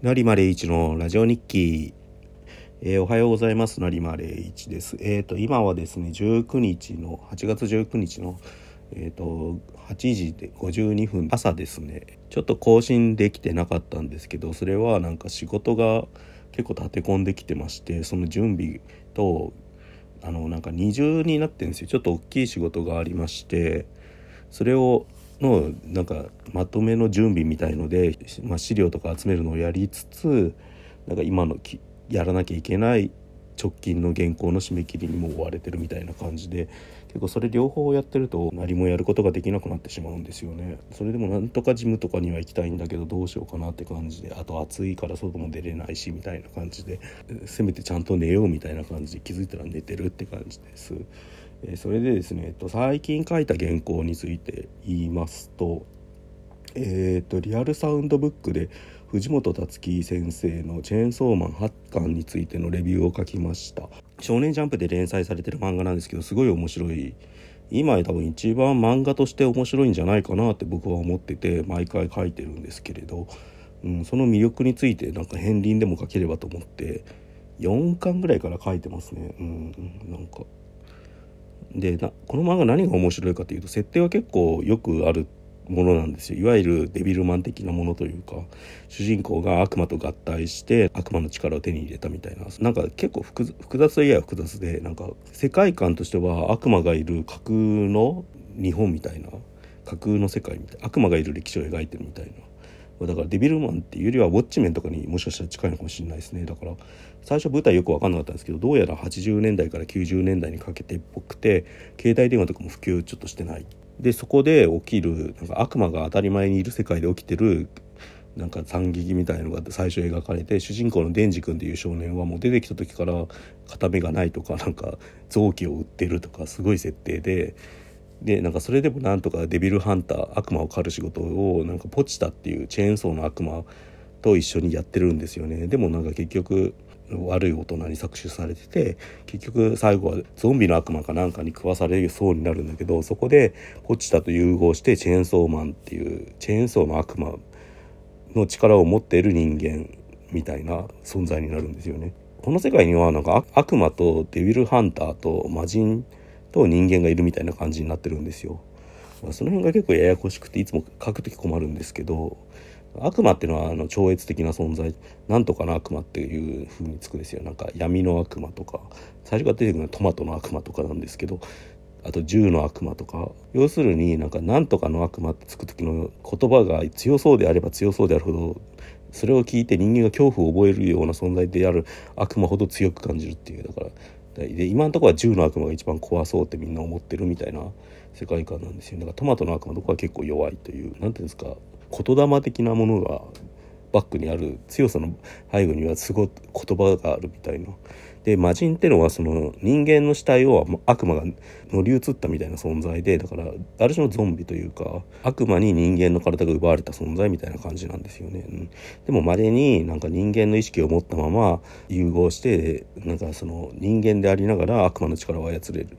成間礼一のラジオ日記、えー、おはようございます。成間礼一です。えっ、ー、と今はですね19日の8月19日のえっ、ー、と8時で52分朝ですね。ちょっと更新できてなかったんですけどそれはなんか仕事が結構立て込んできてましてその準備とあのなんか二重になってるんですよ。ちょっと大きい仕事がありましてそれをのなんかまとめの準備みたいので、まあ、資料とか集めるのをやりつつなんか今のやらなきゃいけない直近の原稿の締め切りにも追われてるみたいな感じで結構それ両方やってると何もやることができなくなってしまうんですよね。それでもなんとかジムとかには行きたいんだけどどうしようかなって感じであと暑いから外も出れないしみたいな感じでせめてちゃんと寝ようみたいな感じで気づいたら寝てるって感じです。えそれでですね、えっと、最近書いた原稿について言いますとえーと、リアルサウンドブックで藤本達樹先生の「チェーンソーマン8巻」についてのレビューを書きました。少年ジャンプで連載されてる漫画なんですけどすごい面白い。今多分一番漫画として面白いんじゃないかなって僕は思ってて毎回書いてるんですけれど、うん、その魅力についてなんか片鱗でも書ければと思って4巻ぐらいから書いてますね。うんなんか。でこの漫画何が面白いかというと設定は結構よくあるものなんですよ。いわゆるデビルマン的なものというか主人公が悪魔と合体して悪魔の力を手に入れたみたいな。なんか結構複雑といえば複雑でなんか世界観としては悪魔がいる架空の日本みたいな架空の世界みたいな悪魔がいる歴史を描いてるみたいな。だからデビルマンっていうよりはウォッチメンとかにもしかしたら近いのかもしれないですね。だから最初舞台よく分かんなかったんですけどどうやら80年代から90年代にかけてっぽくて携帯電話とかも普及ちょっとしてない。でそこで起きるなんか悪魔が当たり前にいる世界で起きてるなんか惨劇みたいなのが最初描かれて主人公のデンジ君っていう少年はもう出てきた時から片目がないとかなんか臓器を売ってるとかすごい設定ででなんかそれでもなんとかデビルハンター悪魔を狩る仕事をなんかポチタっていうチェーンソーの悪魔と一緒にやってるんですよね。でもなんか結局悪い大人に搾取されてて結局最後はゾンビの悪魔かなんかに食わされるそうになるんだけどそこでポチタと融合してチェーンソーマンっていうチェーンソーの悪魔の力を持っている人間みたいな存在になるんですよね。この世界にはなんか悪魔とデビルハンターと魔人と人間がいるみたいな感じになってるんですよ。その辺が結構ややこしくていつも書く時困るんですけど悪魔っていうのはあの超越的な存在。なんとかの悪魔っていう風につくですよ。なんか闇の悪魔とか。最初から出てくるのはトマトの悪魔とかなんですけど。あと銃の悪魔とか。要するになんかなんとかの悪魔ってつく時の言葉が強そうであれば強そうであるほどそれを聞いて人間が恐怖を覚えるような存在である悪魔ほど強く感じるっていう。だからで今のところは銃の悪魔が一番怖そうってみんな思ってるみたいな世界観なんですよ。だからトマトの悪魔とかは結構弱いという。何ていうんですか。言霊的なものがバックにある強さの背後にはすごい言葉があるみたいな。で魔人ってのはその人間の死体を悪魔が乗り移ったみたいな存在でだからある種のゾンビというか悪魔に人間の体が奪われた存在みたいな感じなんですよね。うん、でも稀になんか人間の意識を持ったまま融合してなんかその人間でありながら悪魔の力を操れる。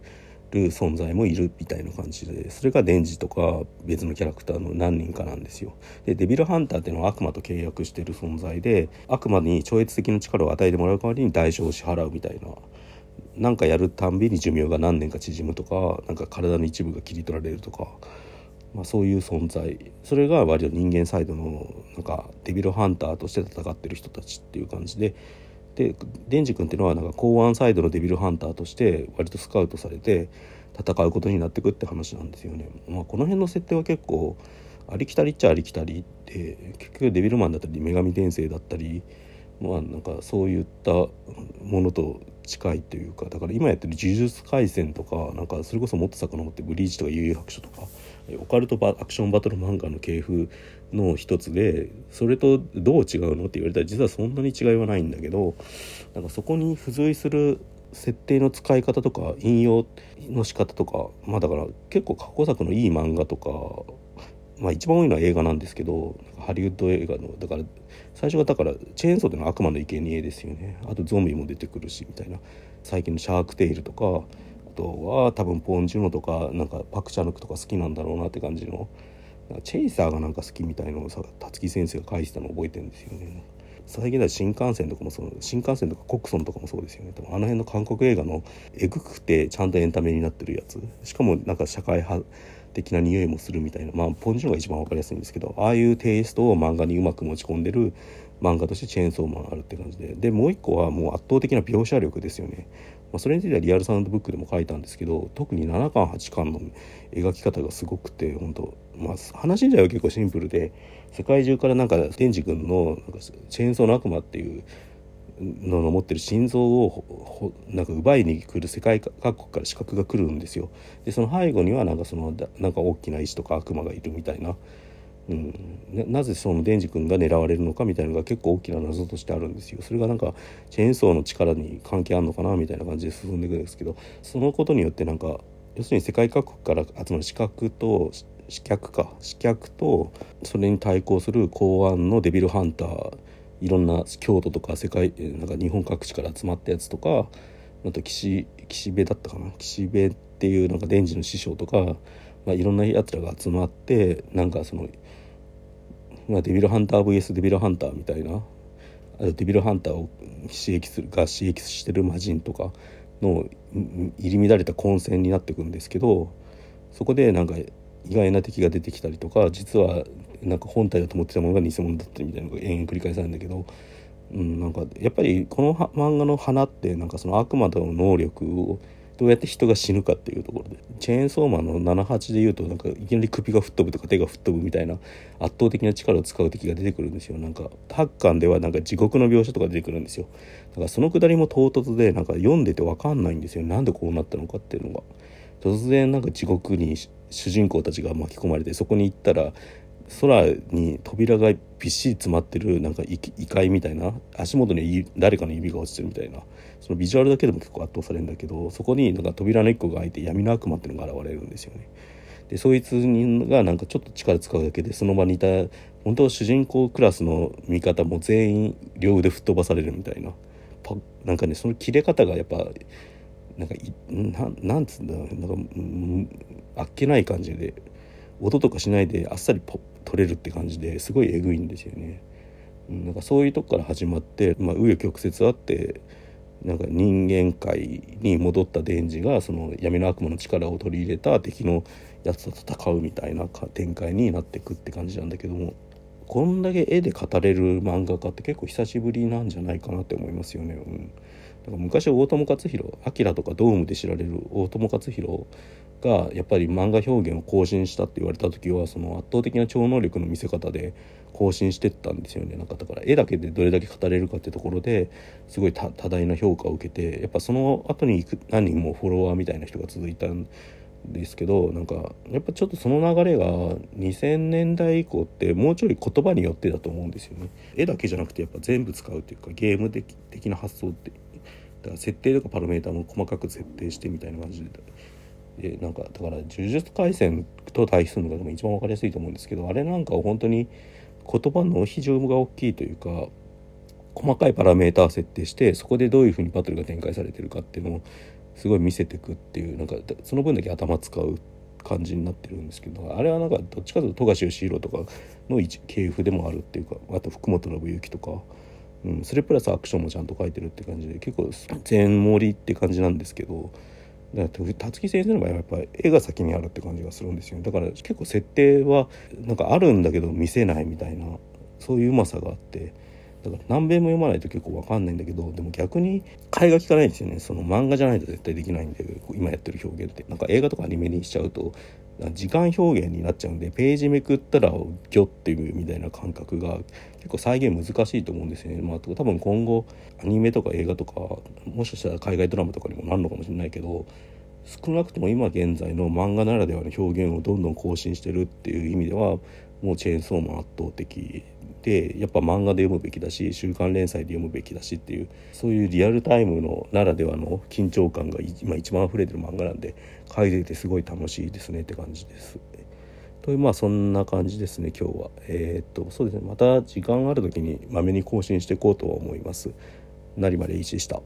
る存在もいるみたいな感じでそれがデンジとか別のキャラクターの何人かなんですよ。でデビルハンターっていうのは悪魔と契約してる存在で悪魔に超越的な力を与えてもらう代わりに代償を支払うみたいな。なんかやるたんびに寿命が何年か縮むとかなんか体の一部が切り取られるとか、まあ、そういう存在それが割と人間サイドのなんかデビルハンターとして戦ってる人たちっていう感じででデンジ君っていうのはなんか公安サイドのデビルハンターとして割とスカウトされて戦うことになってくって話なんですよね。まあ、この辺の設定は結構ありきたりっちゃありきたりで結局デビルマンだったり女神転生だったりまあなんかそういったものと近いというかだから今やってる呪術廻戦とかなんかそれこそもっと遡ってブリーチとか悠々白書とかオカルトアクションバトル漫画の系譜の一つでそれとどう違うのって言われたら実はそんなに違いはないんだけどなんかそこに付随する設定の使い方とか引用の仕方とかまあだから結構過去作のいい漫画とかまあ一番多いのは映画なんですけどハリウッド映画のだから最初がだからチェーンソーでの悪魔の生贄ですよね。あとゾンビも出てくるしみたいな。最近のシャークテイルとかあとは多分ポン・ジュノとかなんかパク・チャヌクとか好きなんだろうなって感じのチェイサーがなんか好きみたいのをさ辰木先生が書いてたの覚えてるんですよね。最近では新幹線とかもそう新幹線とかコクソンとかもそうですよね。あの辺の韓国映画のえぐくてちゃんとエンタメになってるやつ。しかもなんか社会派的な匂いもするみたいなまあポンジュノが一番分かりやすいんですけどああいうテイストを漫画にうまく持ち込んでる漫画としてチェーンソーマンあるって感じで。でもう一個はもう圧倒的な描写力ですよね、まあ、それについてはリアルサウンドブックでも書いたんですけど特に7巻8巻の描き方がすごくて本当まあ話自体は結構シンプルで世界中からなんかデンジ君のなんかチェーンソーの悪魔っていうのの持ってる心臓をなんか奪いに来る世界各国から資格が来るんですよ。でその背後にはなんかそのなんか大きな石とか悪魔がいるみたいな、うん、ななぜそのデンジ君が狙われるのかみたいなのが結構大きな謎としてあるんですよ。それがなんかチェーンソーの力に関係あるのかなみたいな感じで進んでいくんですけどそのことによってなんか要するに世界各国から集まる資格と刺客か。刺客とそれに対抗する公安のデビルハンターいろんな京都とか世界なんか日本各地から集まったやつとかあと岸岸辺だったかな。岸辺っていうなんか電磁の師匠とか、まあ、いろんなやつらが集まってなんかその、まあ、デビルハンター VS デビルハンターみたいなあとデビルハンターを刺激するが刺激してる魔人とかの入り乱れた混戦になっていくんですけどそこでなんか意外な敵が出てきたりとか実はなんか本体だと思ってたものが偽物だったりみたいなのが延々繰り返されるんだけど、うん、なんかやっぱりこの漫画の花ってなんかその悪魔との能力をどうやって人が死ぬかっていうところでチェーンソーマンの78で言うとなんかいきなり首が吹っ飛ぶとか手が吹っ飛ぶみたいな圧倒的な力を使う敵が出てくるんですよ。なんか8巻ではなんか地獄の描写とか出てくるんですよ。だからそのくだりも唐突でなんか読んでて分かんないんですよ。なんでこうなったのかっていうのが。突然なんか地獄に主人公たちが巻き込まれてそこに行ったら空に扉がびっしり詰まってるなんか異界みたいな足元に誰かの指が落ちてるみたいなそのビジュアルだけでも結構圧倒されるんだけどそこになんか扉の一個が開いて闇の悪魔っていうのが現れるんですよね。でそいつがなんかちょっと力使うだけでその場にいた本当主人公クラスの味方も全員両腕吹っ飛ばされるみたいななんかねその切れ方がやっぱなんかいななんつうんだなんかあっけない感じで音とかしないであっさりポ取れるって感じですごいえぐいんですよね。なんかそういうとこから始まって、まあ、紆余曲折あってなんか人間界に戻ったデンジがその闇の悪魔の力を取り入れた敵のやつと戦うみたいな展開になっていくって感じなんだけどもこんだけ絵で語れる漫画家って結構久しぶりなんじゃないかなって思いますよね。うん、だから昔大友克洋「アキラとか「ドーム」で知られる大友克洋がやっぱり漫画表現を更新したって言われた時はその圧倒的な超能力の見せ方で更新してったんですよね。なんかだから絵だけでどれだけ語れるかってところですごい多大な評価を受けてやっぱその後に何人もフォロワーみたいな人が続いたんですけどなんかやっぱちょっとその流れが2000年代以降ってもうちょい言葉によってだと思うんですよね。絵だけじゃなくてやっぱ全部使うっていうかゲーム的な発想ってだから設定とかパラメーターも細かく設定してみたいな感じででなんかだから「呪術廻戦」と対比するのがでも一番分かりやすいと思うんですけどあれなんか本当に言葉の比重が大きいというか細かいパラメーター設定してそこでどういうふうにバトルが展開されてるかっていうのをすごい見せてくっていうなんかその分だけ頭使う感じになってるんですけどあれはなんかどっちかというと富樫義弘とかの系譜でもあるっていうかあと福本信之とか、うん、それプラスアクションもちゃんと書いてるって感じで結構全盛りって感じなんですけど。だから辰木先生の場合はやっぱり絵が先にあるって感じがするんですよだから結構設定はなんかあるんだけど見せないみたいなそういううまさがあって。だから何べんも読まないと結構わかんないんだけどでも逆に替えが利かないんですよね。その漫画じゃないと絶対できないんで今やってる表現って。なんか映画とかアニメにしちゃうと時間表現になっちゃうんでページめくったらギョっていうみたいな感覚が結構再現難しいと思うんですよね。まあ、多分今後アニメとか映画とかもしかしたら海外ドラマとかにもなるのかもしれないけど少なくとも今現在の漫画ならではの表現をどんどん更新してるっていう意味ではもうチェーンソーマン圧倒的でやっぱ漫画で読むべきだし週刊連載で読むべきだしっていうそういうリアルタイムのならではの緊張感が今一番溢れてる漫画なんで書いててすごい楽しいですねって感じです。というまあそんな感じですね今日は。えー、っとそうですねまた時間ある時にまめに更新していこうとは思います。なりまで一でした。